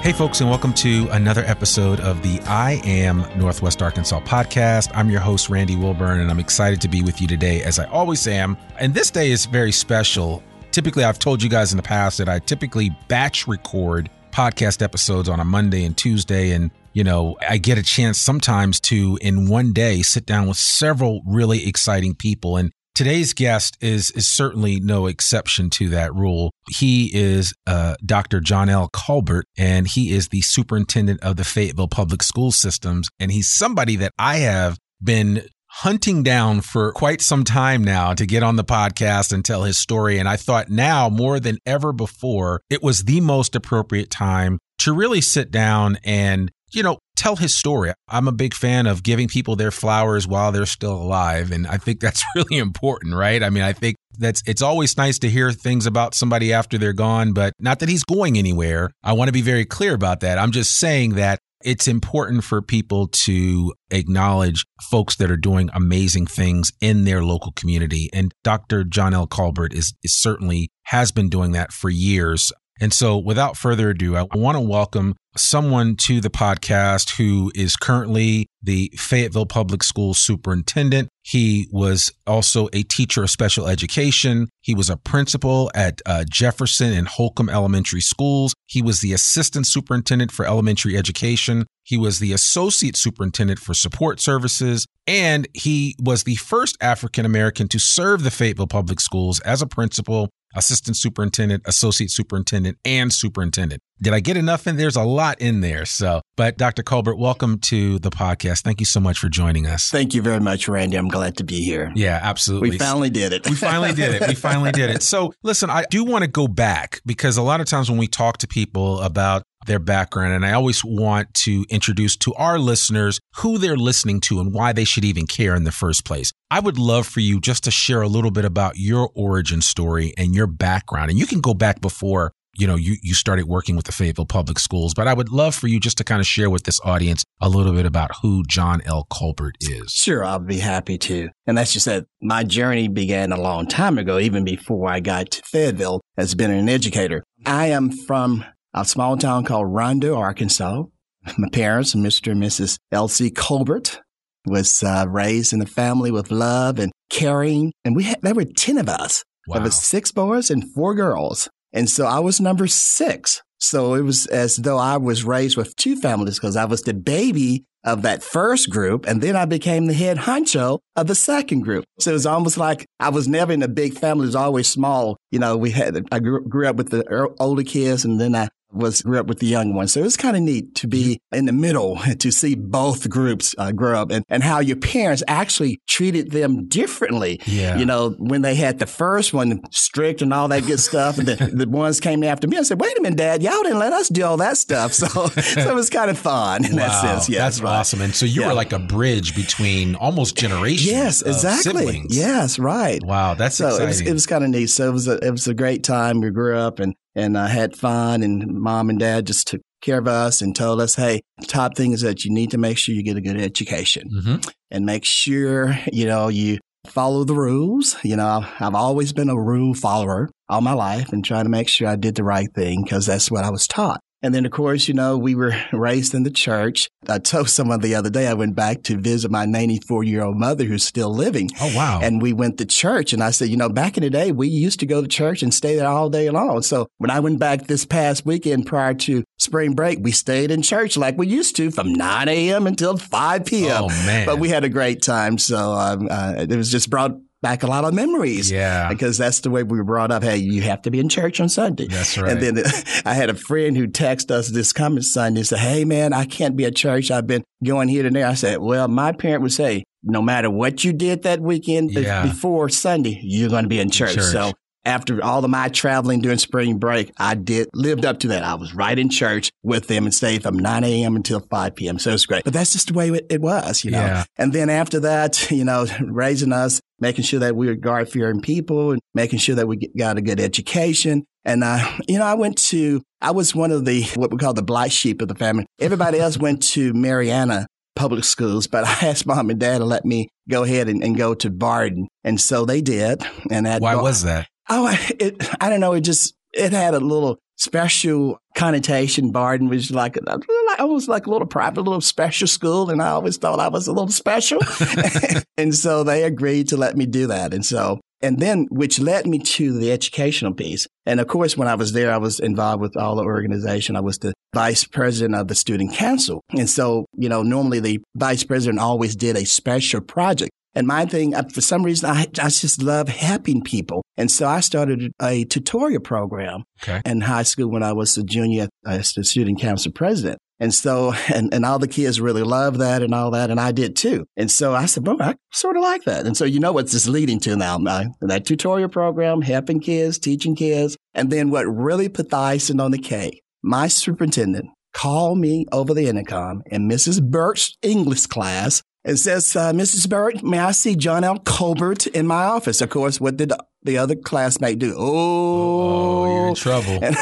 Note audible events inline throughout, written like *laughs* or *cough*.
Hey, folks, and welcome to another episode of the I Am Northwest Arkansas podcast. I'm your host, Randy Wilburn, and I'm excited to be with you today, as I always am. And this day is very special. Typically, I've told you guys in the past that I typically batch record podcast episodes on a Monday and Tuesday. And, you know, I get a chance sometimes to, in one day, sit down with several really exciting people. And Today's guest is is certainly no exception to that rule. He is uh, Dr. John L. Colbert, and he is the superintendent of the Fayetteville Public School Systems. And he's somebody that I have been hunting down for quite some time now to get on the podcast and tell his story. And I thought now more than ever before, it was the most appropriate time to really sit down and you know, tell his story. I'm a big fan of giving people their flowers while they're still alive. And I think that's *laughs* really important, right? I mean, I think that's it's always nice to hear things about somebody after they're gone, but not that he's going anywhere. I want to be very clear about that. I'm just saying that it's important for people to acknowledge folks that are doing amazing things in their local community. And Dr. John L. Colbert is, is certainly has been doing that for years. And so, without further ado, I want to welcome someone to the podcast who is currently the Fayetteville Public Schools superintendent. He was also a teacher of special education. He was a principal at uh, Jefferson and Holcomb Elementary Schools. He was the assistant superintendent for elementary education. He was the associate superintendent for support services. And he was the first African American to serve the Fayetteville Public Schools as a principal assistant superintendent, associate superintendent, and superintendent. Did I get enough in? There's a lot in there. So, but Dr. Colbert, welcome to the podcast. Thank you so much for joining us. Thank you very much, Randy. I'm glad to be here. Yeah, absolutely. We finally did it. we finally did it. We finally did it. So, listen, I do want to go back because a lot of times when we talk to people about their background. And I always want to introduce to our listeners who they're listening to and why they should even care in the first place. I would love for you just to share a little bit about your origin story and your background. And you can go back before you know you you started working with the Fayetteville Public Schools, but I would love for you just to kind of share with this audience a little bit about who John L. Colbert is. Sure, I'll be happy to. And that's just that my journey began a long time ago, even before I got to Fayetteville as being an educator. I am from a small town called Rondo, Arkansas. My parents, Mr. and Mrs. Elsie Colbert, was uh, raised in a family with love and caring. And we had, there were 10 of us. Wow. There was six boys and four girls. And so I was number six. So it was as though I was raised with two families because I was the baby of that first group. And then I became the head honcho of the second group. So it was almost like I was never in a big family. It was always small. You know, we had, I grew, grew up with the older kids and then I was grew up with the young ones. So it was kind of neat to be mm-hmm. in the middle *laughs* to see both groups uh, grow up and, and how your parents actually treated them differently. Yeah. You know, when they had the first one strict and all that good stuff, and the, *laughs* the ones came after me, I said, wait a minute, dad, y'all didn't let us do all that stuff. So, *laughs* so it was kind of fun in wow, that sense. Yeah, that's right. Awesome. And so you yeah. were like a bridge between almost generations. Yes, exactly. Siblings. Yes, right. Wow, that's so exciting. It was, it was kind of neat. So it was a, it was a great time. We grew up and and I had fun. And mom and dad just took care of us and told us, hey, top thing is that you need to make sure you get a good education mm-hmm. and make sure, you know, you follow the rules. You know, I've always been a rule follower all my life and trying to make sure I did the right thing because that's what I was taught. And then, of course, you know, we were *laughs* raised in the church. I told someone the other day I went back to visit my 94 year old mother who's still living. Oh, wow. And we went to church. And I said, you know, back in the day, we used to go to church and stay there all day long. So when I went back this past weekend prior to spring break, we stayed in church like we used to from 9 a.m. until 5 p.m. Oh, man. But we had a great time. So um, uh, it was just brought back a lot of memories. Yeah. Because that's the way we were brought up. Hey, you have to be in church on Sunday. That's right. And then *laughs* I had a friend who texted us this coming Sunday and said, Hey, man, I can't be at church. I've been going here and there. I said, Well, my parent would say, no matter what you did that weekend yeah. before Sunday, you're going to be in church. church. So after all of my traveling during spring break, I did lived up to that. I was right in church with them and stayed from 9 a.m. until 5 p.m. So it's great. But that's just the way it, it was, you know. Yeah. And then after that, *laughs* you know, raising us, making sure that we were God fearing people and making sure that we got a good education. And, uh, you know, I went to, I was one of the, what we call the black sheep of the family. Everybody else went to Marianna public schools, but *laughs* I asked mom and dad to let me go ahead and, and go to Barton. And so they did. And that, why was that? Oh, it, I don't know. It just, it had a little special connotation. Barton was like, uh, almost like a little private, little special school. And I always thought I was a little special. *laughs* *laughs* and so they agreed to let me do that. And so, and then, which led me to the educational piece. And of course, when I was there, I was involved with all the organization. I was the vice president of the student council. And so, you know, normally the vice president always did a special project. And my thing, uh, for some reason, I, I just love helping people. And so I started a tutorial program okay. in high school when I was a junior as the student council president. And so, and, and all the kids really loved that and all that. And I did too. And so I said, well, I sort of like that. And so, you know, what's this leading to now? My, that tutorial program, helping kids, teaching kids. And then what really put the icing on the cake, my superintendent called me over the intercom in Mrs. Burt's English class it says, uh, Mrs. Barrett, may I see John L. Colbert in my office? Of course, what did the other classmate do? Oh, oh you're in trouble. *laughs* And,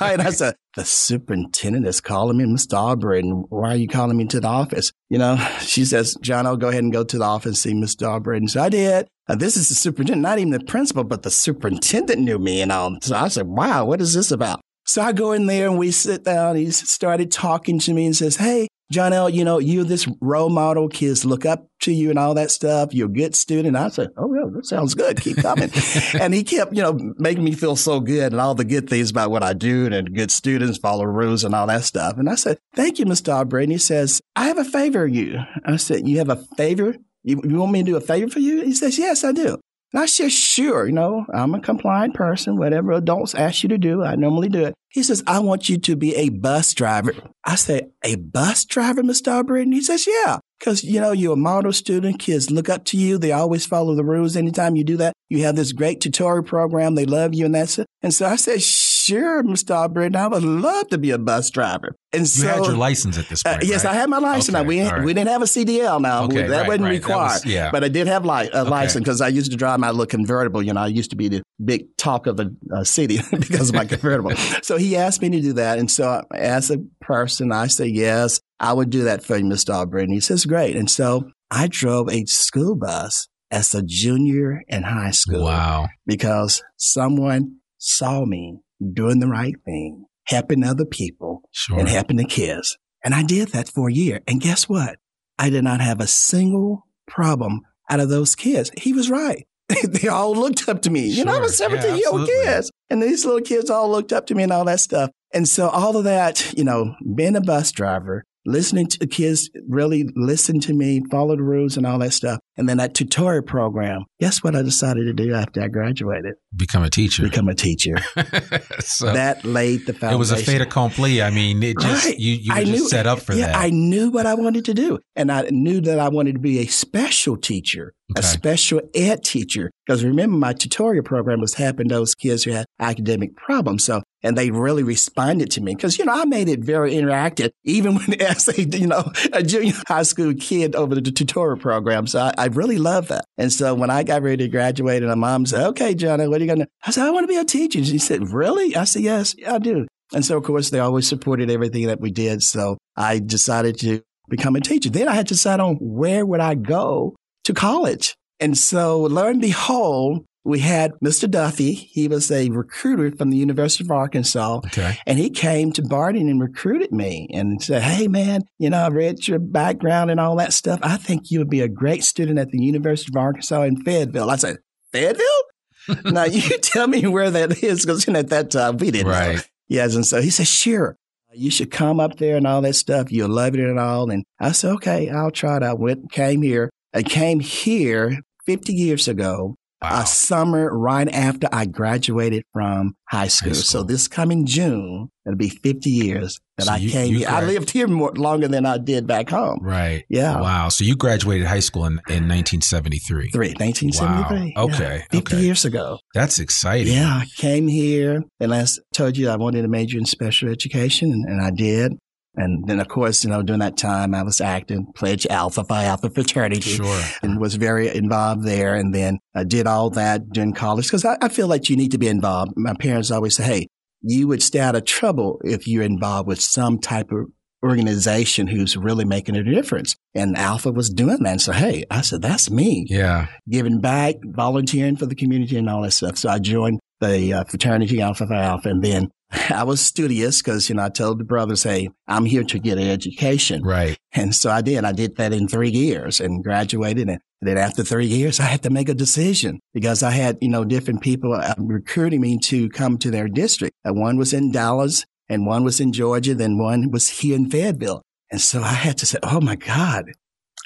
right. I said, the superintendent is calling me, Mr. Aubrey, and why are you calling me to the office? You know, she says, John, I'll go ahead and go to the office and see Mr. Aubrey. And so I did. Uh, this is the superintendent, not even the principal, but the superintendent knew me. And all. so I said, wow, what is this about? So I go in there and we sit down. He started talking to me and says, Hey, John L., you know, you're this role model. Kids look up to you and all that stuff. You're a good student. I said, Oh, yeah, that sounds good. Keep coming. *laughs* and he kept, you know, making me feel so good and all the good things about what I do and good students follow rules and all that stuff. And I said, Thank you, Mr. Aubrey. And he says, I have a favor of you. I said, You have a favor? You, you want me to do a favor for you? He says, Yes, I do. And I said, sure, you know, I'm a compliant person. Whatever adults ask you to do, I normally do it. He says, I want you to be a bus driver. I say, a bus driver, Mr. Aubrey? And he says, yeah. Because, you know, you're a model student. Kids look up to you. They always follow the rules. Anytime you do that, you have this great tutorial program. They love you and that's it. And so I said, sure, Mr. Albritton, I would love to be a bus driver. And you so, had your license at this point, uh, Yes, right? I had my license. Okay, we, right. we didn't have a CDL now. Okay, that right, wasn't required. That was, yeah. But I did have li- a okay. license because I used to drive my little convertible. You know, I used to be the big talk of the uh, city *laughs* because of my convertible. *laughs* so he asked me to do that. And so as a person, I said, yes, I would do that for you, Mr. Albritton. He says, great. And so I drove a school bus as a junior in high school. Wow. Because someone saw me doing the right thing, helping other people sure. and helping the kids. And I did that for a year. And guess what? I did not have a single problem out of those kids. He was right. *laughs* they all looked up to me. Sure. You know, I was 17 yeah, year old kids. And these little kids all looked up to me and all that stuff. And so all of that, you know, being a bus driver, listening to the kids really listen to me, follow the rules and all that stuff. And then that tutorial program, guess what I decided to do after I graduated? Become a teacher. Become a teacher. *laughs* so that laid the foundation. It was a fait accompli. I mean, it just, right. you, you were I just set up for yeah, that. I knew what I wanted to do. And I knew that I wanted to be a special teacher, okay. a special ed teacher. Because remember, my tutorial program was helping those kids who had academic problems. So, and they really responded to me because, you know, I made it very interactive, even *laughs* when as a, you know, a junior *laughs* high school kid over the tutorial program. So I, I really love that. And so when I got ready to graduate and my mom said, okay, Johnny, what are you going to, I said, I want to be a teacher. And she said, really? I said, yes, I do. And so, of course, they always supported everything that we did. So I decided to become a teacher. Then I had to decide on where would I go to college. And so lo and behold, we had Mr. Duffy. He was a recruiter from the University of Arkansas. Okay. And he came to Barton and recruited me and said, Hey, man, you know, I read your background and all that stuff. I think you would be a great student at the University of Arkansas in Fayetteville. I said, Fayetteville? *laughs* now you *laughs* tell me where that is because at that time we didn't right. know. Yes. And so he said, Sure. You should come up there and all that stuff. You'll love it and all. And I said, okay, I'll try it. I went, came here. I came here 50 years ago Wow. a summer right after I graduated from high school. High school. So this coming June, it'll be 50 years that So I you- came you here. I lived here more longer than I did back home. Right. Yeah. Wow. So you graduated high school in, in 1973. Three, 1973. Wow. Yeah, Okay, 50 okay. years ago. That's exciting. Yeah, I came here and I told you I wanted to major in special education and, and I did. And then, of course, you know, during that time, I was acting, pledge Alpha Phi Alpha fraternity. Sure. and was very involved there. And then I did all that during college because I, I feel like you need to be involved. My parents always say, hey, you would stay out of trouble if you're involved with some type of organization who's really making a difference. And Alpha was doing that. And so, hey, I said, that's me Yeah. giving back, volunteering for the community and all that stuff. So I joined the uh, fraternity Alpha Phi Alpha. And then *laughs* I was studious because, you know, I told the brothers, hey, I'm here to get an education. Right. And so I did. I did that in three years and graduated. And then after three years, *laughs* I had to make a decision because I had, you know, different people uh, recruiting me to come to their district. Uh, one was in Dallas and one was in Georgia. Then one was here in Fayetteville. And so I had to say, oh my God,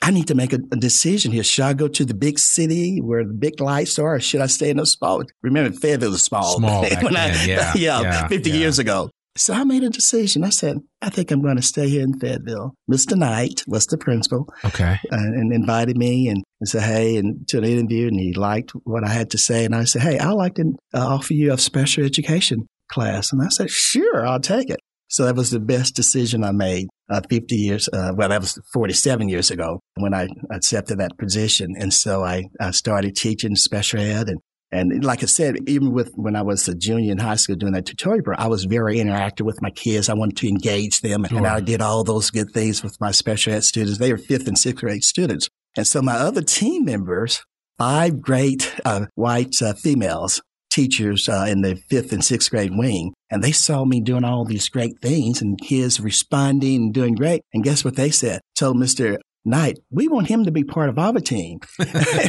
I need to make a, a decision here. Should I go to the big city where the big lights are or should I stay in a small? Remember, Fayetteville was small. Small *laughs* back when I- then, yeah, *laughs* yeah, yeah, 50 yeah. years ago. So I made a decision. I said, I think I'm going to stay here in Fayetteville. Mr. Knight was the principal Okay. uh, and invited me and, and said, hey, and to an interview, and he liked what I had to say. And I said, hey, I'd like to uh, offer you a special education class. And I said, sure, I'll take it. So that was the best decision I made uh, 50 years, uh, well, that was 47 years ago when I accepted that position. And so I, I started teaching special ed and and like I said, even with when I was a junior in high school doing that tutorial program, I was very interactive with my kids. I wanted to engage them, and Sure. I did all those good things with my special ed students. They were fifth and sixth grade students, and so my other team members, five great uh, white uh, females teachers uh, in the fifth and sixth grade wing, and they saw me doing all these great things, and kids responding and doing great. And guess what they said? Told Mister Knight, we want him to be part of our team *laughs*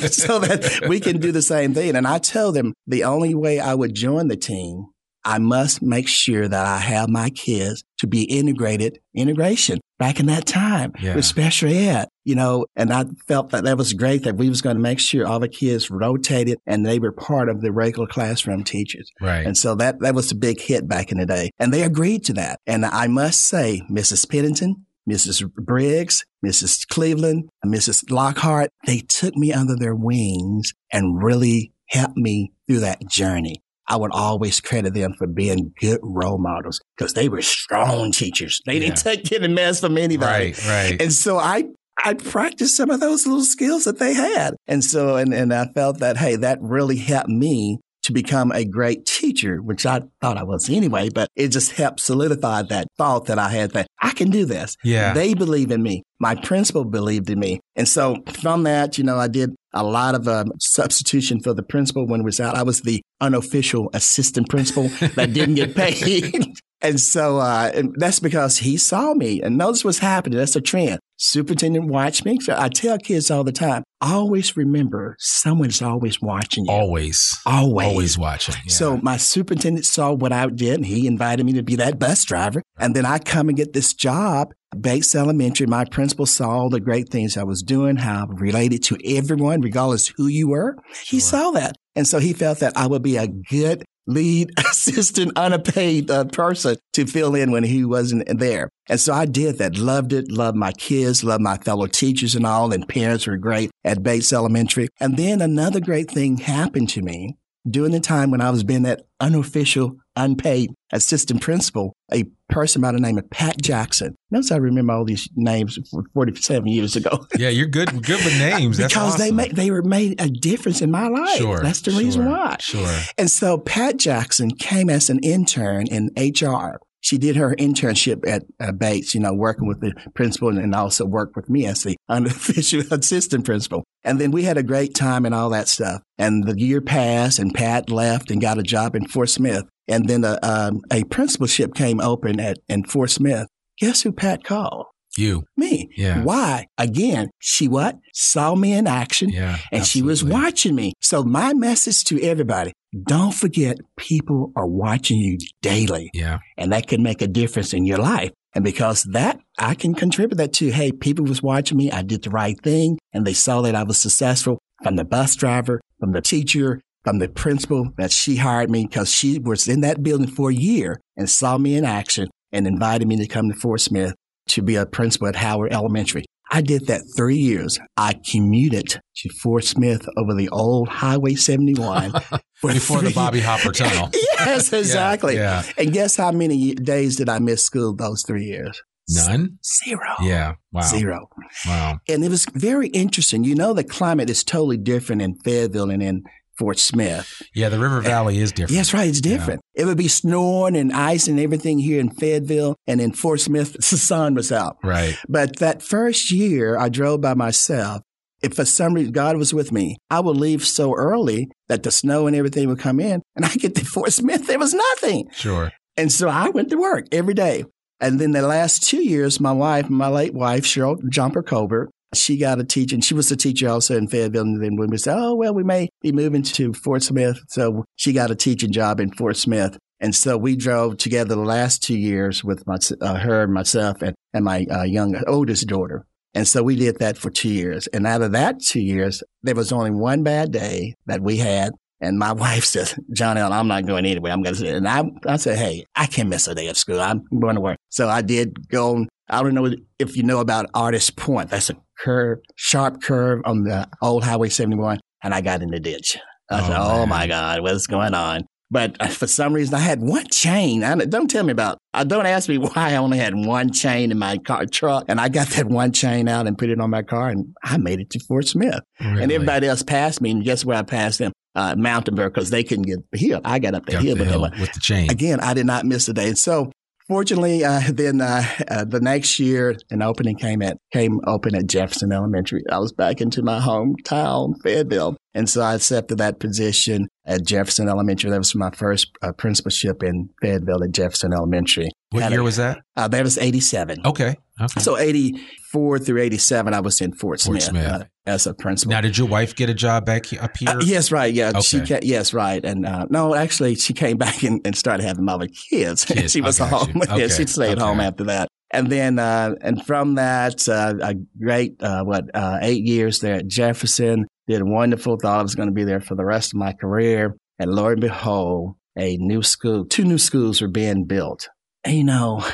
so that we can do the same thing. And I tell them the only way I would join the team, I must make sure that I have my kids to be integrated integration back in that time Yeah. with special ed, you know, and I felt that that was great that we was going to make sure all the kids rotated and they were part of the regular classroom teachers. Right. And so that, that was a big hit back in the day. And they agreed to that. And I must say, Mrs. Pennington, Mrs. Briggs, Mrs. Cleveland, and Mrs. Lockhart, they took me under their wings and really helped me through that journey. I would always credit them for being good role models because they were strong teachers. They didn't take any mess from anybody. Right, right. And so I I practiced some of those little skills that they had. And so, and, and I felt that, hey, that really helped me to become a great teacher, which I thought I was anyway, but it just helped solidify that thought that I had that I can do this. Yeah. They believe in me. My principal believed in me. And so from that, you know, I did a lot of um, substitution for the principal when it was out. I was the unofficial assistant principal that didn't get paid. *laughs* and so uh, and that's because he saw me and notice what's happening. That's a trend. Superintendent watched me. So I tell kids all the time, always remember someone's always watching you. Always. Always. Always watching. Yeah. So my superintendent saw what I did and he invited me to be that bus driver. And then I come and get this job Bates Elementary, my principal saw all the great things I was doing, how I related to everyone, regardless who you were. He saw that. And so he felt that I would be a good lead *laughs* assistant, unpaid uh, person to fill in when he wasn't there. And so I did that, loved it, loved my kids, loved my fellow teachers and all, and parents were great at Bates Elementary. And then another great thing happened to me during the time when I was being that unofficial, unpaid assistant principal, a person by the name of Pat Jackson. Notice I remember all these names from 47 years ago. *laughs* yeah, you're good, good with names. because awesome. they made they were made a difference in my life. Sure, That's the sure, reason why. Sure. And so Pat Jackson came as an intern in HR. She did her internship at uh, Bates, you know, working with the principal and also worked with me as the *laughs* unofficial assistant principal. And then we had a great time and all that stuff. And the year passed and Pat left and got a job in Fort Smith. And then a, um, a principalship came open at in Fort Smith. Guess who Pat called? You. Me. Yeah. Why? Again, she what? Saw me in action Yeah. and she was watching me. So my message to everybody, don't forget people are watching you daily Yeah. and that can make a difference in your life. And because that, I can contribute that to, hey, people was watching me. I did the right thing and they saw that I was successful from the bus driver, from the teacher, from the principal that she hired me because she was in that building for a year and saw me in action and invited me to come to Fort Smith to be a principal at Howard Elementary. I did that three years. I commuted to Fort Smith over the old Highway 71 *laughs* for Before the Bobby Hopper *laughs* Tunnel. yes, exactly. Yeah. And guess how many days did I miss school those three years? None. Zero. Yeah. Wow. Zero. Wow. And it was very interesting. You know, the climate is totally different in Fayetteville and in Fort Smith. Yeah. The River Valley is different. Yes, right. It's different. It would be snowing and ice and everything here in Fayetteville. And in Fort Smith, *laughs* the sun was out. Right. But that first year, I drove by myself. If for some reason God was with me, I would leave so early that the snow and everything would come in. And *laughs* I get to Fort Smith, there was nothing. Sure. And so I went to work every day. And then the last two years, my wife, my late wife, Cheryl Jumper Colbert, she got a teaching. She was a teacher also in Fayetteville. And then when we said, oh, well, we may be moving to Fort Smith. So she got a teaching job in Fort Smith. And so we drove together the last two years with my, uh, her and myself and, and my uh, young oldest daughter. And so we did that for two years. And out of that two years, there was only one bad day that we had. And my *laughs* wife says, John Allen, I'm not going anywhere. I'm going to, and I, I said, Hey, I can't miss a day of school. I'm going to work. So I did go. I don't know if you know about Artist Point. That's a curve, sharp curve on the old Highway 71. And I got in the ditch. I Oh, said, Oh man. my God, what's going on? But uh, for some reason, I had one chain. I, don't tell me about. Uh, don't ask me *laughs* why I only had one chain in my car truck, and I got that one chain out and put it on my car, and I made it to Fort Smith. Really. And everybody else passed me, and guess where I passed them? Uh, Mountainburg, because they couldn't get the hill. I got up the Got hill, the but hill went- with the chain. again, I did not miss a day. And so, fortunately, uh, *laughs* then uh, uh, the next year, an opening came at came open at Jefferson Elementary. I was back into my hometown, Fayetteville, and so I accepted that position at Jefferson Elementary. That was my first uh, principalship in Fayetteville at Jefferson Elementary. What a- year was that? Uh, that was eighty seven. Okay. Okay. So eighty four through eighty seven, I was in Fort, Fort Smith, Smith. uh, as a principal. now, did your wife get a job back he- up here? Uh, yes, right. Yeah, she ca- yes, right. And uh, no, actually, she came *laughs* back and, and started having my other kids. *laughs* Kids, she was home. you. *laughs* yeah, she stayed okay. home after that. And then, uh, and from that, uh, a great, uh, what, uh, eight years there at Jefferson. Did wonderful. Thought I was going to be there for the rest of my career. And lo and behold, a new school, two new schools were being built. And you know,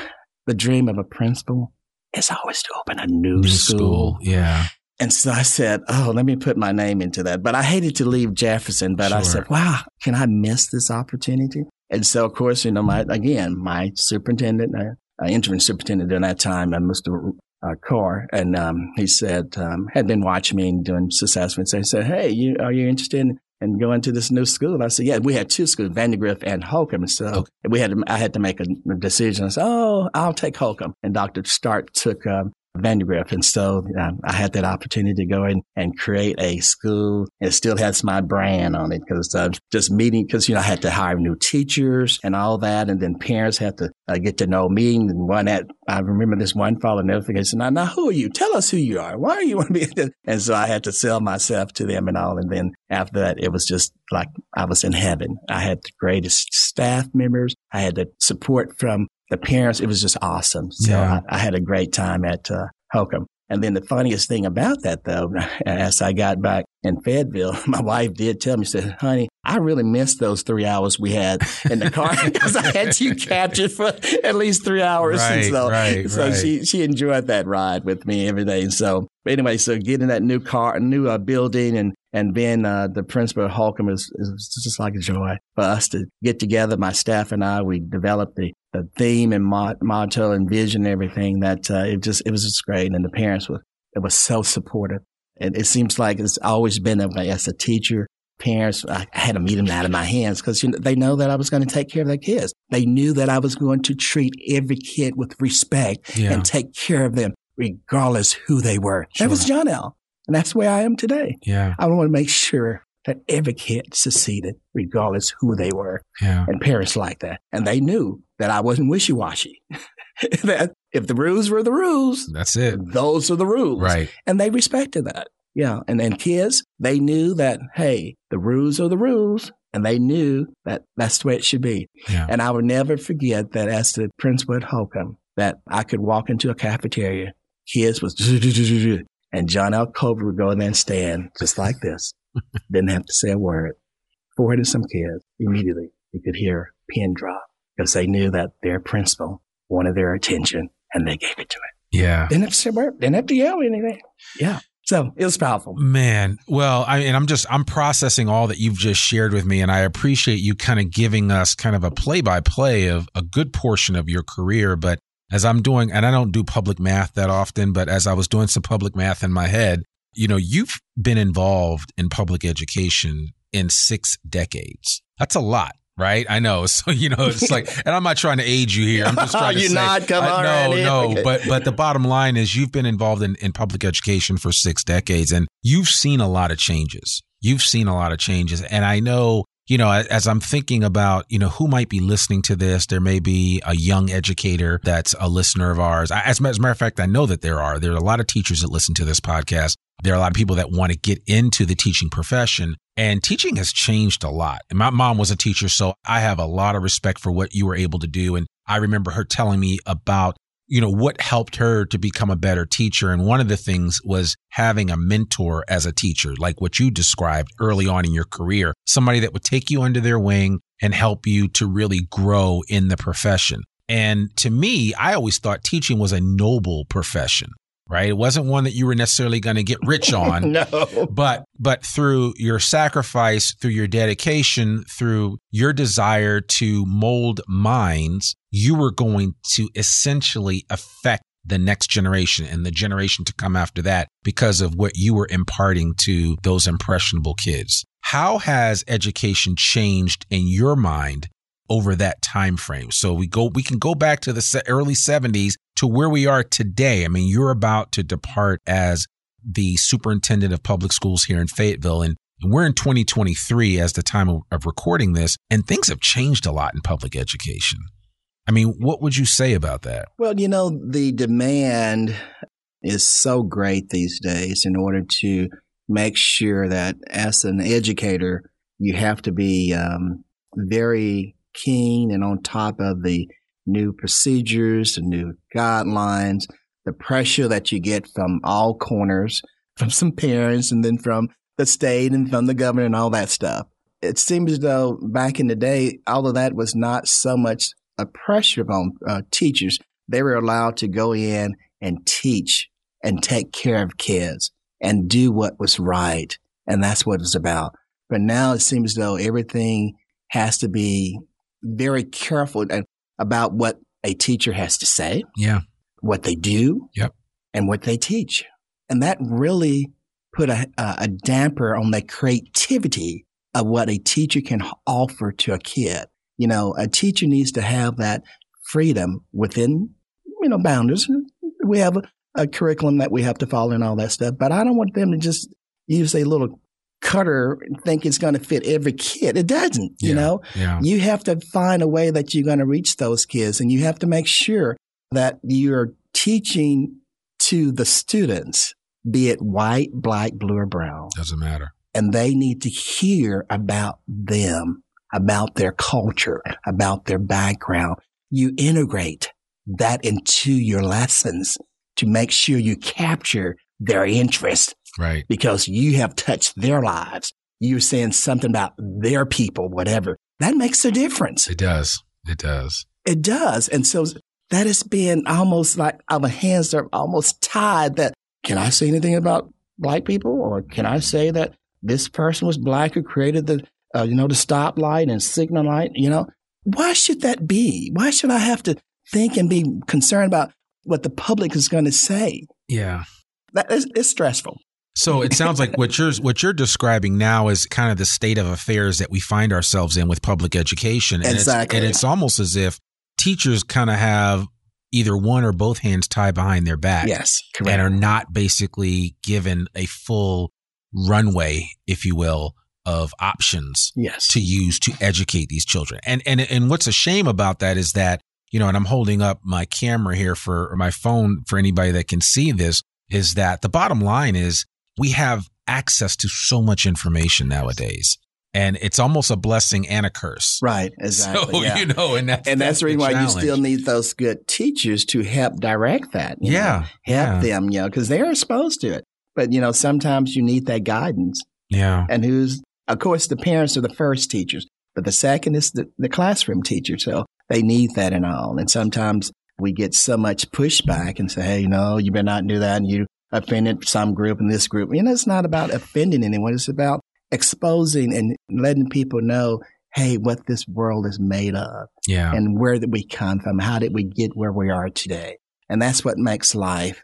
the dream of a principal is always to open a new, New school. school. Yeah. And so I said, Oh, let me put my name into that. But I hated to leave Jefferson, but sure. I said, Wow, can I miss this opportunity? And so, of course, you know, my, again, my superintendent, uh, interim superintendent during that time, uh, Mr. Uh, Carr, and um, he said, um, had been watching me and doing assessments. So he said, Hey, you, are you interested in, in going to this new school? I said, Yeah, we had two schools, Vandergriff and Holcomb. So okay. we had to, I had to make a, a, decision. I said, Oh, I'll take Holcomb. And Dr. Stark took um, Vandergriff. And so um, I had that opportunity to go in and create a school. It still has my brand on it because uh, just meeting, because, you know, I had to hire new teachers and all that. And then parents had to uh, get to know me. And one that I remember this one fellow never forget. Said, now, now, who are you? Tell us who you are. Why are you want to be? And so I had to sell myself to them and all. And then after that, it was just like I was in heaven. I had the greatest staff members. I had the support from the parents, it was just awesome. So yeah. I, I, had a great time at uh, Holcomb. And then the funniest thing about that, though, *laughs* as I got back in Fayetteville, *laughs* my wife did tell me, she said, honey, I really missed those three hours we had in the car *laughs* because I had you captured for at least three hours. Right, so, right, so right. she, she enjoyed that ride with me every day. So anyway, so getting that new car, new uh, building and, and being uh, the principal of Holcomb is, is just like a joy for us to get together. My staff and I, we developed the the theme and motto and vision and everything that uh, it just it was just great. And the parents were it was so supportive and it seems like it's always been that way. As a teacher parents i had to meet them out of my hands because you know, they know that i was going to take care of their kids. They knew that i was going to treat every kid with respect yeah. and take care of them regardless who they were. Sure. that was john l. And that's where i am today. Yeah. I want to make sure that every kid succeeded regardless who they were. Yeah. and parents like that. And they knew that I wasn't wishy washy. *laughs* that if the rules were the rules, that's it. Those are the rules. Right. And they respected that. Yeah. And then kids, they knew that, hey, the rules are the rules. And they knew that that's the way it should be. Yeah. And I will never forget that as the principal at Holcomb, that I could walk into a cafeteria, kids was, *laughs* and John L. Colbert would go in there and stand just like this. *laughs* Didn't have to say a word. 400 some kids, immediately you could hear pin drop because they knew that their principal wanted their attention and they gave it to it. Yeah. Didn't have to say word, didn't have to yell anything. Yeah. So it was powerful. Man, well, I and I'm just I'm processing all that you've just shared with me, and I appreciate you kind of giving us kind of a play by play of a good portion of your career. But as I'm doing, and I don't do public math that often, but as I was doing some public math in my head, you know, you've been involved in public education in six decades. That's a lot right? I know. *laughs* So you know, it's like, and I'm not trying to age you here. I'm just *laughs* trying to you say, not come on. No, no. Okay. But but the bottom line is, you've been involved in in public education for six decades, and you've seen a lot of changes. You've seen a lot of changes, and I know. You know, as I'm thinking about, you know, who might be listening to this, there may be a young educator that's a listener of ours. As, as a matter of fact, I know that there are. There are a lot of teachers that listen to this podcast. There are a lot of people that want to get into the teaching profession. And teaching has changed a lot. And my mom was a teacher, so I have a lot of respect for what you were able to do. And I remember her telling me about, you know, what helped her to become a better teacher. And one of the things was having a mentor as a teacher, like what you described early on in your career, somebody that would take you under their wing and help you to really grow in the profession. And to me, I always thought teaching was a noble profession right? It wasn't one that you were necessarily going to get rich *laughs* on. no. But but through your sacrifice, through your dedication, through your desire to mold minds, you were going to essentially affect the next generation and the generation to come after that because of what you were imparting to those impressionable kids. How has education changed in your mind over that time frame. So we go we can go back to the early 70s to where we are today. I mean, you're about to depart as the superintendent of public schools here in Fayetteville and we're in 2023 as the time of, recording this and things have changed a lot in public education. I mean, what would you say about that? Well, you know, the demand is so great these days in order to make sure that as an educator, you have to be um, very keen and on top of the new procedures, the new guidelines, the pressure that you get from all corners, from some parents and then from the state and from the governor and all that stuff. It seems as though back in the day, all of that was not so much a pressure on uh, teachers. They were allowed to go in and teach and take care of kids. and do what was right. And that's what it's about. But now it seems as though everything has to be very careful about what a teacher has to say. Yeah. What they do. Yep. And what they teach. And that really put a, a damper on the creativity of what a teacher can offer to a kid. You know, a teacher needs to have that freedom within, you know, boundaries. We have a, a curriculum that we have to follow and all that stuff, but I don't want them to just use a little cutter think it's going to fit every kid. It doesn't, Yeah, you know? Yeah. You have to find a way that you're going to reach those kids and you have to make sure that you're teaching to the students, be it white, black, blue, or brown. Doesn't matter. And they need to hear about them, about their culture, about their background. You integrate that into your lessons to make sure you capture their interest Right. because you have touched their lives. You're saying something about their people, whatever. That makes a difference. It does. It does. It does. And so that has been almost like our hands are almost tied that can I say anything about black people? Or can I say that this person was black who created the, uh, you know, the stoplight and signal light? You know, why should that be? Why should I have to think and be concerned about what the public is going to say? Yeah. That is, it's stressful. So it sounds like what you're what you're describing now is kind of the state of affairs that we find ourselves in with public education. And Exactly. It's, and it's almost as if teachers kind of have either one or both hands tied behind their back Yes, correct. and are not basically given a full runway, if you will, of options yes. to use to educate these children. And and and what's a shame about that is that, you know, and I'm holding up my camera here for or my phone for anybody that can see this is that the bottom line is we have access to so much information nowadays. And it's almost a blessing and a curse. Right, *laughs* exactly. So, yeah. you know, and that's and that's, the reason why you still need those good teachers to help direct that. you know, Yeah. help yeah. them, you know, because they're exposed to it. But you know, sometimes you need that guidance. Yeah. And who's, of course, the parents are the first teachers, but the second is the, the classroom teacher. So they need that and all. And sometimes we get so much pushback and say, hey, you know, you better not do that, and you offended some group and this group. You know, it's not about offending anyone. It's about exposing and letting people know, hey, what this world is made of Yeah. and where did we come from? How did we get where we are today? And that's what makes life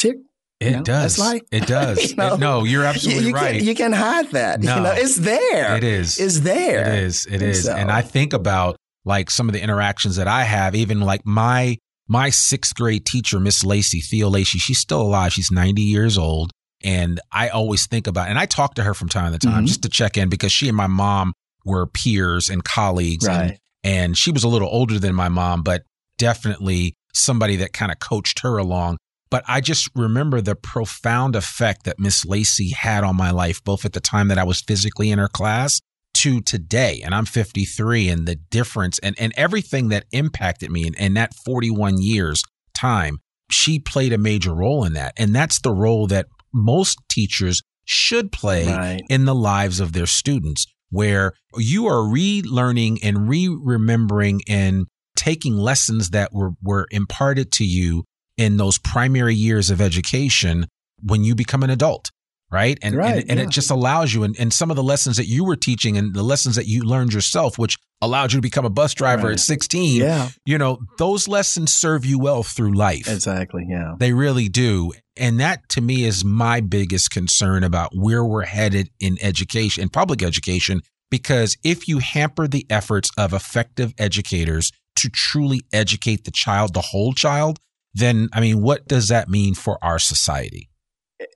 tick. It know, does. like- it does. *laughs* you know, It- no, you're You, absolutely you right. can, you can hide that. No. You know, it's there. it is. It's there. It is. It is. so- And I think about like some of the interactions that I have, even like my my sixth grade teacher, Miss Lacey, Theo Lacey, she's still alive. She's 90 years old. And I always think about and I talk to her from time to time Mhm. just to check in because she and my mom were peers and colleagues. And, and she was a little older than my mom, but definitely somebody that kind of coached her along. But I just remember the profound effect that Miss Lacey had on my life, both at the time that I was physically in her class to today. And I'm 53 and the difference and, and everything that impacted me in, in that 41 years time, she played a major role in that. And that's the role that most teachers should play Right. in the lives of their students, where you are relearning and re remembering and taking lessons that were, were imparted to you in those primary years of education when you become an adult. Right. And, Right, and, and yeah. it just allows you, and, and some of the lessons that you were teaching and the lessons that you learned yourself, which allowed you to become a bus driver Right. at 16, Yeah. you know, those lessons serve you well through life. Exactly. Yeah. They really do. And that to me is my biggest concern about where we're headed in education, in public education, because if you hamper the efforts of effective educators to truly educate the child, the whole child, then I mean, what does that mean for our society?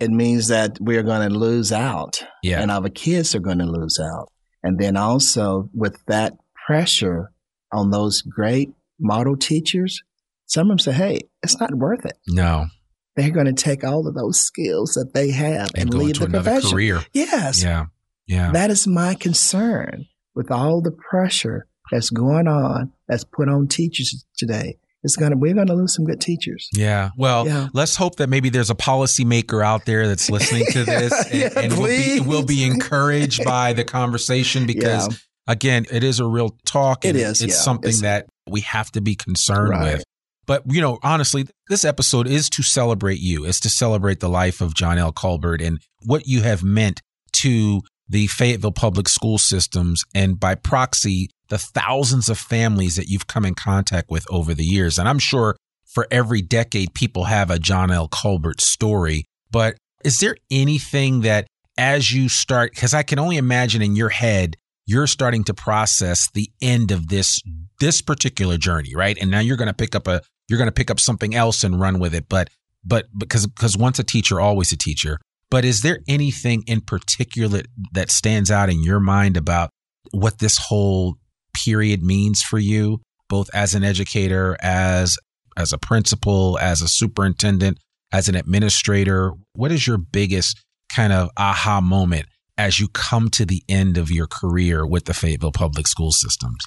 It means that we're going to lose out Yeah. and our kids are going to lose out. And then also with that pressure on those great model teachers, some of them say, hey, it's not worth it. no. They're going to take all of those skills that they have and, And leave the profession. career. Yes. Yeah. Yeah. That is my concern with all the pressure that's going on, that's put on teachers today. It's gonna we're gonna lose some good teachers. Yeah. Well, Yeah. let's hope that maybe there's a policymaker out there that's listening to *laughs* this and, Yeah, and will, be, will be encouraged *laughs* by the conversation because, again, it is a real talk. It is, It's yeah. something It's- that we have to be concerned Right. with. But, you know, honestly, this episode is to celebrate you. It's to celebrate the life of John L. Colbert and what you have meant to the Fayetteville public school systems and by proxy, the thousands of families that you've come in contact with over the years. And I'm sure for every decade, people have a John L. Colbert story. But is there anything that as you start, because I can only imagine in your head, you're starting to process the end of this this particular journey, right? And now you're going to pick up a you're going to pick up something else and run with it. But but because because once a teacher, always a teacher. But is there anything in particular that stands out in your mind about what this whole period means for you, both as an educator, as as a principal, as a superintendent, as an administrator? What is your biggest kind of aha moment as you come to the end of your career with the Fayetteville Public School Systems?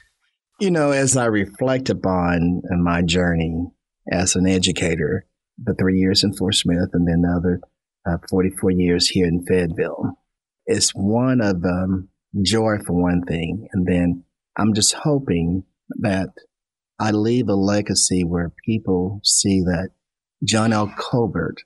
You know, as I reflect upon my journey as an educator, the three years in Fort Smith and then the other uh, 44 years here in Fayetteville. It's one of um, joy for one thing. And then I'm just hoping that I leave a legacy where people see that John L. Colbert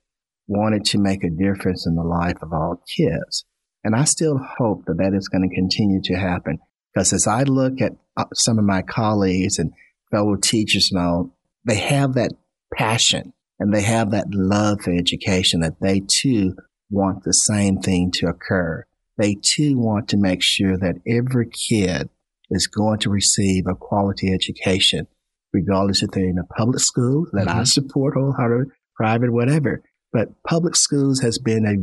wanted to make a difference in the life of all kids. And I still hope that that is going to continue to happen. Because as I look at uh, some of my colleagues and fellow teachers and all, they have that passion and they have that love for education that they too want the same thing to occur. They too want to make sure that every kid is going to receive a quality education, regardless if they're in a public school that mm-hmm. I support wholeheartedly, private, whatever. But public schools has been a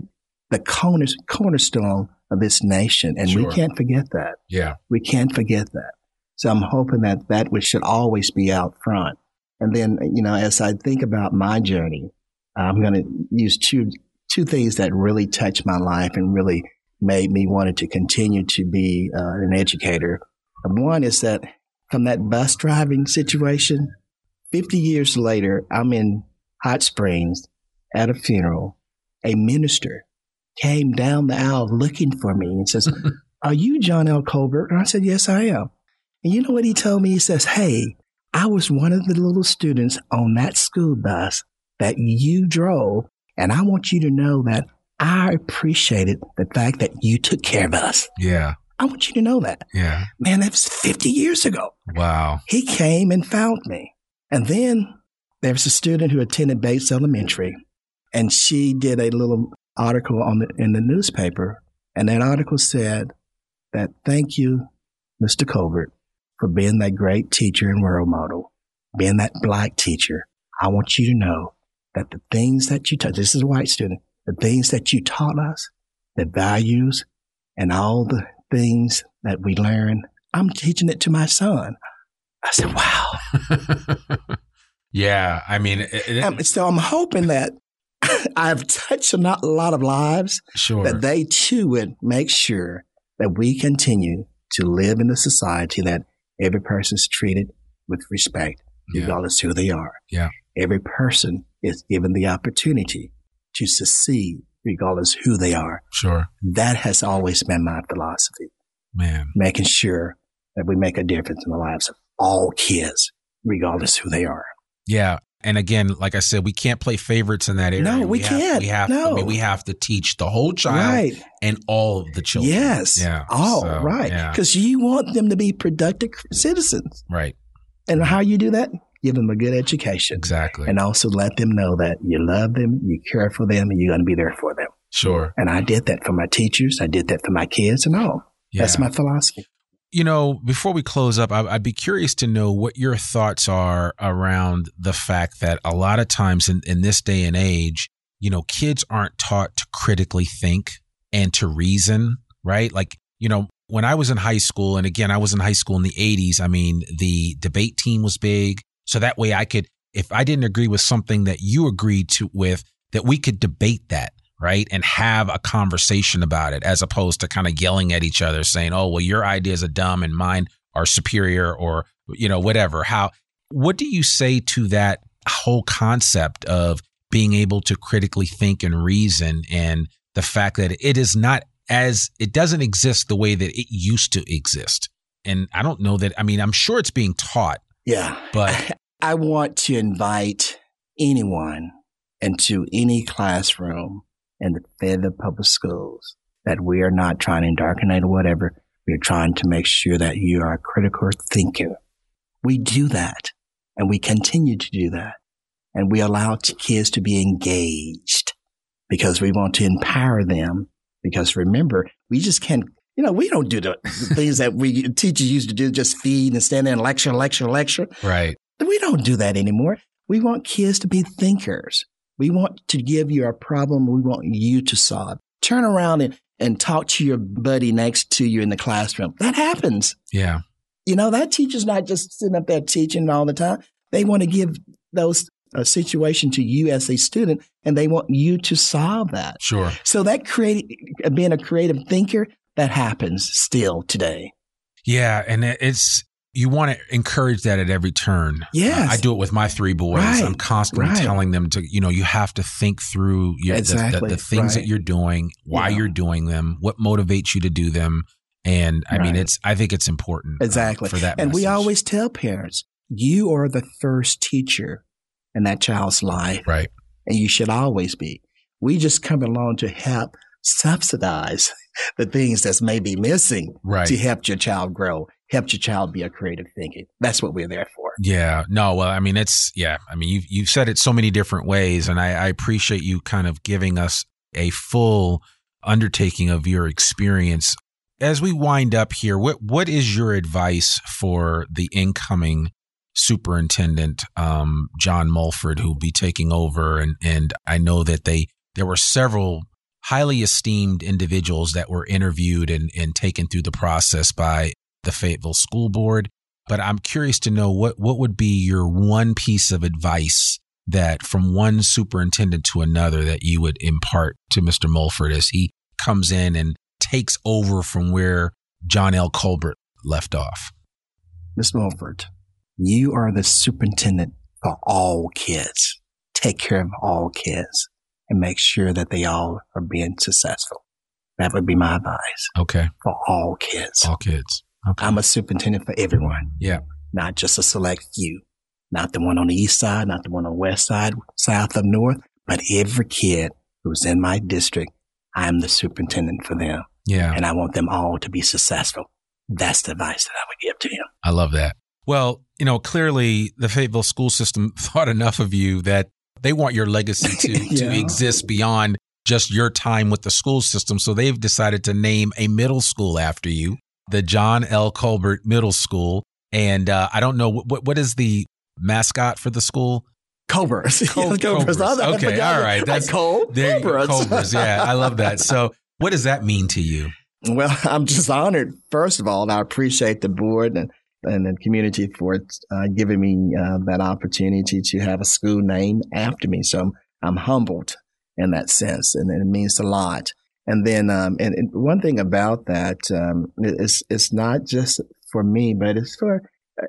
the corner, cornerstone of this nation, and sure. we can't forget that. Yeah, we can't forget that. So I'm hoping that that which should always be out front. And then, you know, as I think about my journey, I'm going to use two, two things that really touched my life and really made me wanted to continue to be uh, an educator. One is that from that bus driving situation, 50 years later, I'm in Hot Springs at a funeral. A minister came down the aisle looking for me and says, *laughs* Are you John L. Colbert? And I said, Yes, I am. And you know what he told me? He says, Hey, I was one of the little students on that school bus that you drove. And I want you to know that I appreciated the fact that you took care of us. Yeah. I want you to know that. Yeah. Man, that was 50 years ago. Wow. He came and found me. And then there was a student who attended Bates Elementary, and she did a little article on the, in the newspaper. And that article said that thank you, Mr. Colbert, for being that great teacher and role model, being that black teacher. I want you to know that the things that you taught, this is a white student, the things that you taught us, the values and all the things that we learn, I'm teaching it to my son. I said, wow. *laughs* yeah. I mean, it, it, um, so I'm hoping that *laughs* I've touched a lot of lives. Sure. That they too would make sure that we continue to live in a society that Every person is treated with respect, yeah. regardless who they are. Yeah. Every person is given the opportunity to succeed, regardless who they are. Sure. That has always been my philosophy. Man. Making sure that we make a difference in the lives of all kids, regardless who they are. Yeah. And again, like I said, we can't play favorites in that area. No, we, we can't. Have, we have. No. I mean, we have to teach the whole child right. and all of the children. Yes. Yeah. All so, right. Because yeah. you want them to be productive citizens. Right. And how you do that? Give them a good education. Exactly. And also let them know that you love them, you care for them, and you're going to be there for them. Sure. And I did that for my teachers. I did that for my kids and all. Yeah. That's my philosophy you know, before we close up, I'd be curious to know what your thoughts are around the fact that a lot of times in, in this day and age, you know, kids aren't taught to critically think and to reason, right? Like, you know, when I was in high school, and again, I was in high school in the 80s, I mean, the debate team was big. So that way I could, if I didn't agree with something that you agreed to with, that we could debate that right? And have a conversation about it as opposed to kind of yelling at each other saying, oh, well, your ideas are dumb and mine are superior or, you know, whatever. How, what do you say to that whole concept of being able to critically think and reason and the fact that it is not as, it doesn't exist the way that it used to exist? And I don't know that, I mean, I'm sure it's being taught. Yeah. But *laughs* I want to invite anyone into any classroom in the Fayetteville Public Schools that we are not trying to indoctrinate or whatever. We're trying to make sure that you are a critical thinker. We do that and we continue to do that. And we allow kids to be engaged because we want to empower them. Because remember, we just can't, you know, we don't do the things that we teachers used to do, just feed and stand there and lecture, lecture, lecture. Right. We don't do that anymore. We want kids to be thinkers. We want to give you a problem we want you to solve. Turn around and, and talk to your buddy next to you in the classroom. That happens. Yeah. You know, that teacher's not just sitting up there teaching all the time. They want to give those a situation to you as a student and they want you to solve that. Sure. So that create being a creative thinker, that happens still today. Yeah. And it's, you want to encourage that at every turn. Yes. Uh, I do it with my three boys. Right. I'm constantly Right. telling them to, you know, you have to think through your, the- the, Exactly. the, things that you're doing, why Yeah. you're doing them, what motivates you to do them. And I mean, it's, I think it's important uh, Exactly. for that. and we always tell parents, you are the first teacher in that child's life. right. and you should always be. We just come along to help subsidize *laughs* the things that's maybe missing Right. to help your child grow, help your child be a creative thinking. That's what we're there for. Yeah. No, well, I mean, it's, yeah. I mean, you've, you've said it so many different ways, and I, I appreciate you kind of giving us a full undertaking of your experience. As we wind up here, what, what is your advice for the incoming superintendent, um, John Mulford, who will be taking over? And, and I know that they, there were several highly esteemed individuals that were interviewed and, and taken through the process by the Fayetteville School Board but I'm curious to know what what would be your one piece of advice that from one superintendent to another that you would impart to Mr. Mulford as he comes in and takes over from where John L. Colbert left off. Ms. Mulford, you are the superintendent for all kids. Take care of all kids and make sure that they all are being successful. That would be my advice Okay, for all kids. all kids. Okay, I'm a superintendent for everyone. Yeah. Not just a select few. Not the one on the east side, not the one on the west side, south, of north, but every kid who's in my district, I'm the superintendent for them. yeah, And I want them all to be successful. That's the advice that I would give to him. I love that. Well, you know, clearly the Fayetteville school system *laughs* thought enough of you that they want your legacy to, *laughs* to exist beyond just your time with the school system. So they've decided to name a middle school after you, the John L. Colbert Middle School. And uh, I don't know what what is the mascot for the school. Cobras. *laughs* Co- Cobras. I Okay, all right. Like That's- Col- There Cobras. Cobras. Yeah, I love that. *laughs* So, what does that mean to you? Well, I'm just honored. First of all, and I appreciate the board and, and the community for uh, giving me uh, that opportunity to have a school named after me. So I'm, I'm humbled in that sense, and it means a lot. And then, um, and, and one thing about that, um, it's, it's not just for me, but it's for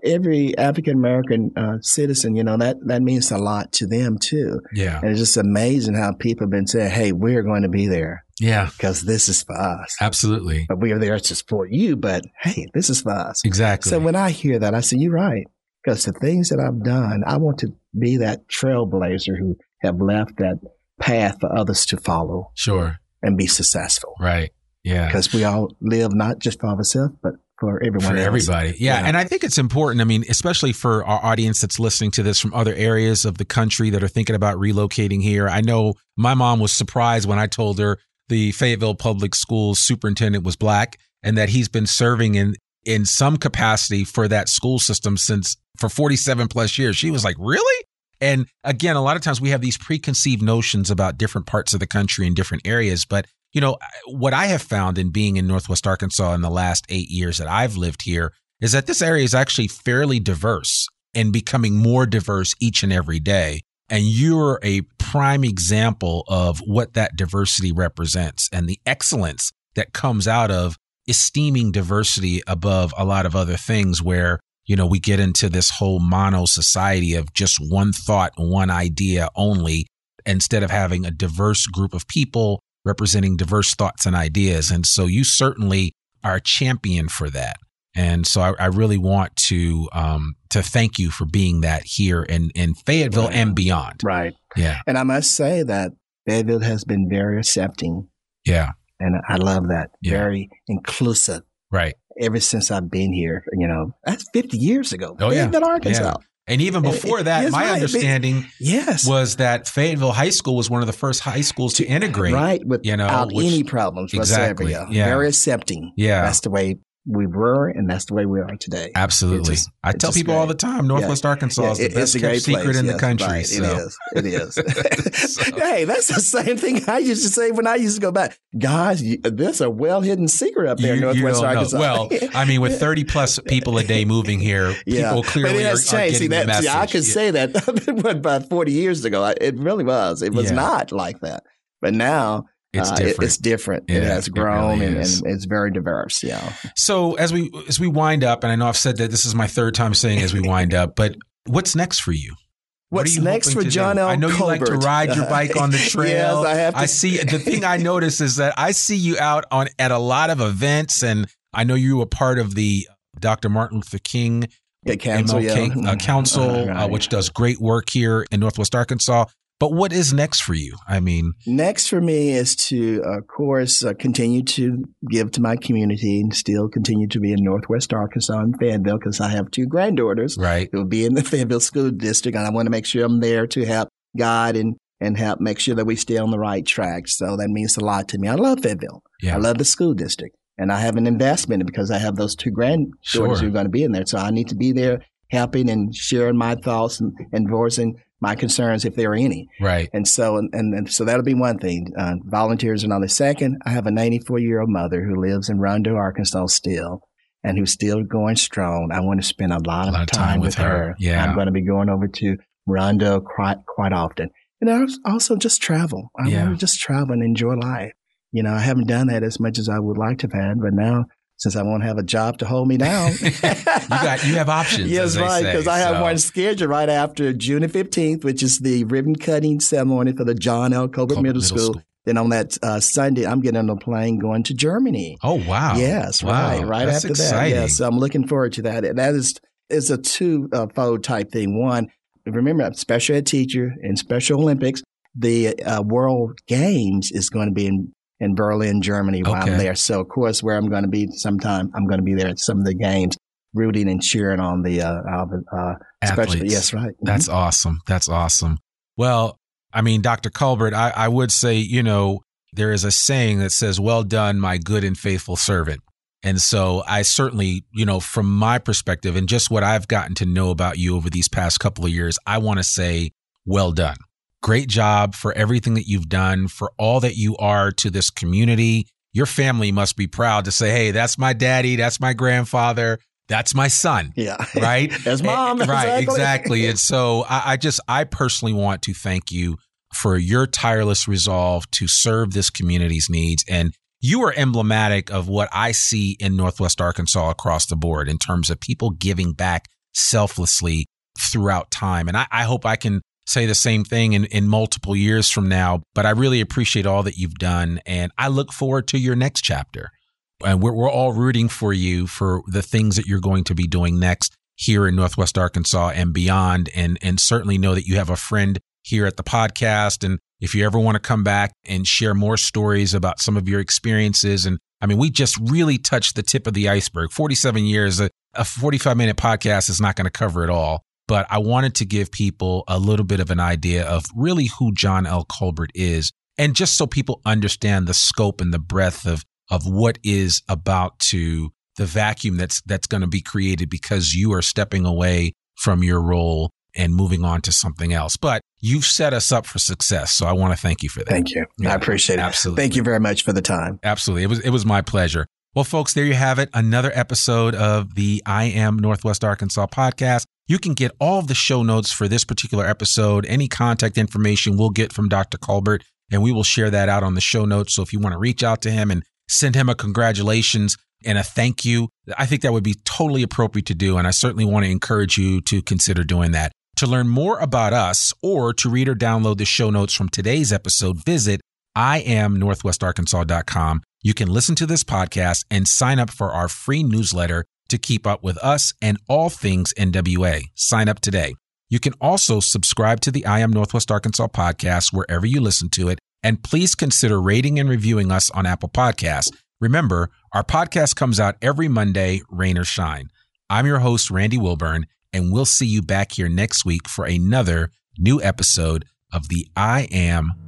every African American uh, citizen. You know, that, that means a lot to them too. Yeah, And it's just amazing how people have been saying, Hey, we're going to be there yeah, because this is for us absolutely, but we are there to support you. But hey, this is for us. exactly. So when I hear that, I say, you're right. Because the things that I've done, I want to be that trailblazer who have left that path for others to follow sure, and be successful. right, yeah. Because we all live not just for ourselves, but for everyone for else. everybody. Yeah. Yeah. And I think it's important. I mean, especially for our audience that's listening to this from other areas of the country that are thinking about relocating here. I know my mom was surprised when I told her the Fayetteville Public Schools superintendent was black and that he's been serving in in some capacity for that school system since for 47 plus years. She was like, "Really?" And again, a lot of times we have these preconceived notions about different parts of the country and different areas, but you know, what I have found in being in Northwest Arkansas in the last eight years that I've lived here is that this area is actually fairly diverse and becoming more diverse each and every day. And you're a prime example of what that diversity represents and the excellence that comes out of esteeming diversity above a lot of other things where, you know, we get into this whole mono society of just one thought, one idea only, instead of having a diverse group of people representing diverse thoughts and ideas. And so you certainly are a champion for that. And so I, I really want to um, to thank you for being that here in in Fayetteville Right. and beyond. Right. Yeah, And I must say that Fayetteville has been very accepting, yeah, and I love that. Yeah. Very inclusive. right. Ever since I've been here, you know, that's 50 years ago. Oh, yeah. Arkansas. Yeah. And even before it- that, my right. understanding Yes. was that Fayetteville High School was one of the first high schools to integrate. Right. Without you know, any problems Exactly. whatsoever. Yeah. Very accepting. Yeah. That's the way we were, and that's the way we are today. Absolutely. Just- I tell people all the time, Northwest Arkansas Yeah, is the best kept secret place. in the country. right. so. It is. It is. So- *laughs* *laughs* hey, that's the same thing I used to say when I used to go back. Guys, you, there's a well hidden secret up there in You- you Northwest. Arkansas. Well, I mean, with *laughs* 30 plus people a day moving here, yeah, people clearly but it are, has are changed. getting See, the that, see, I message. could Yeah. say that about 40 years ago. It really was. It was Yeah. not like that. But now It's uh, it- different. it's different. it Yeah, has it grown really and, and it's very diverse. Yeah. So as we as we wind up, and I know I've said that this is my third time saying as we wind up, but what's next for you? What's you next for John do? L. I know you like to ride your bike on the *laughs* trail. yes, I have to. I see *laughs* the thing I notice is that I see you out on at a lot of events, and I know you were part of the Dr. Martin Luther King MLK yeah. uh, Council, Uh, uh, which does great work here in Northwest Arkansas. But what is next for you? I mean, Next for me is to, of course, uh, continue to give to my community and still continue to be in Northwest Arkansas and Fayetteville because I have two granddaughters right? who will be in the *laughs* Fayetteville School District, and I want to make sure I'm there to help guide and and help make sure that we stay on the right track. So that means a lot to me. I love Fayetteville. Yeah. I love the school district, and I have an investment because I have those two granddaughters Sure. who are going to be in there. So I need to be there helping and sharing my thoughts and, and voicing my concerns if there are any. Right. And so, and, and, and so that'll be one thing. Uh, volunteers another. Second, I have a 94 year old mother who lives in Rondo, Arkansas still, and who's still going strong. I want to spend a lot, A lot of time, with her. Yeah. I'm going to be going over to Rondo quite quite often, and I also just travel. I Yeah. want to just travel and enjoy life. You know, I haven't done that as much as I would like to have had, but now since I won't have a job to hold me down, *laughs* you got you have options. Yes, right. Because I have so- one scheduled right after June the 15th, which is the ribbon cutting ceremony for the John L. Colbert, Colbert Middle, School. Then on that uh, Sunday, I'm getting on a plane going to Germany. Oh wow! Yes, Wow. right. Right That's after exciting. that. Yes, I'm looking forward to that. And that is is a two uh, fold type thing. One, remember, I'm a special ed teacher in Special Olympics. The uh, World Games is going to be in in Berlin, Germany, while Okay. I'm there. So, of course, where I'm going to be sometime, I'm going to be there at some of the games, rooting and cheering on the uh, uh, uh. Athletes. Yes, right. Mhm. That's awesome. That's awesome. Well, I mean, Dr. Colbert, I, I would say, you know, there is a saying that says, Well done, my good and faithful servant. And so I certainly, you know, from my perspective and just what I've gotten to know about you over these past couple of years, I want to say, well done. Great job for everything that you've done, for all that you are to this community. Your family must be proud to say, Hey, that's my daddy, that's my grandfather, that's my son yeah. *laughs* right? As mom, Eh, right? exactly. Exactly. And so I, I just, I personally want to thank you for your tireless resolve to serve this community's needs. And you are emblematic of what I see in Northwest Arkansas across the board in terms of people giving back selflessly throughout time. And I, I hope I can say the same thing in, in multiple years from now. But I really appreciate all that you've done. And I look forward to your next chapter. And we're, we're all rooting for you for the things that you're going to be doing next here in Northwest Arkansas and beyond. And, and certainly know that you have a friend here at the podcast. And if you ever want to come back and share more stories about some of your experiences, and I mean, we just really touched the tip of the iceberg. 47 years, a, a 45 minute podcast is not going to cover it all. But I wanted to give people a little bit of an idea of really who John L. Colbert is. And just so people understand the scope and the breadth of, of what is about to the vacuum that's, that's going to be created because you are stepping away from your role and moving on to something else. But you've set us up for success. So I want to thank you for that. Thank you. Yeah, I appreciate it. absolutely. Thank you very much for the time. Absolutely. It was it was my pleasure. Well, folks, there you have it. Another episode of the I Am Northwest Arkansas podcast. You can get all of the show notes for this particular episode, any contact information we'll get from Dr. Colbert, and we will share that out on the show notes. So if you want to reach out to him and send him a congratulations and a thank you, I think that would be totally appropriate to do. And I certainly want to encourage you to consider doing that. To learn more about us or to read or download the show notes from today's episode, visit iamnorthwestarkansas.com. You can listen to this podcast and sign up for our free newsletter to keep up with us and all things NWA. Sign up today. You can also subscribe to the I Am Northwest Arkansas podcast wherever you listen to it. And please consider rating and reviewing us on Apple Podcasts. Remember, our podcast comes out every Monday, rain or shine. I'm your host, Randy Wilburn, and we'll see you back here next week for another new episode of the I Am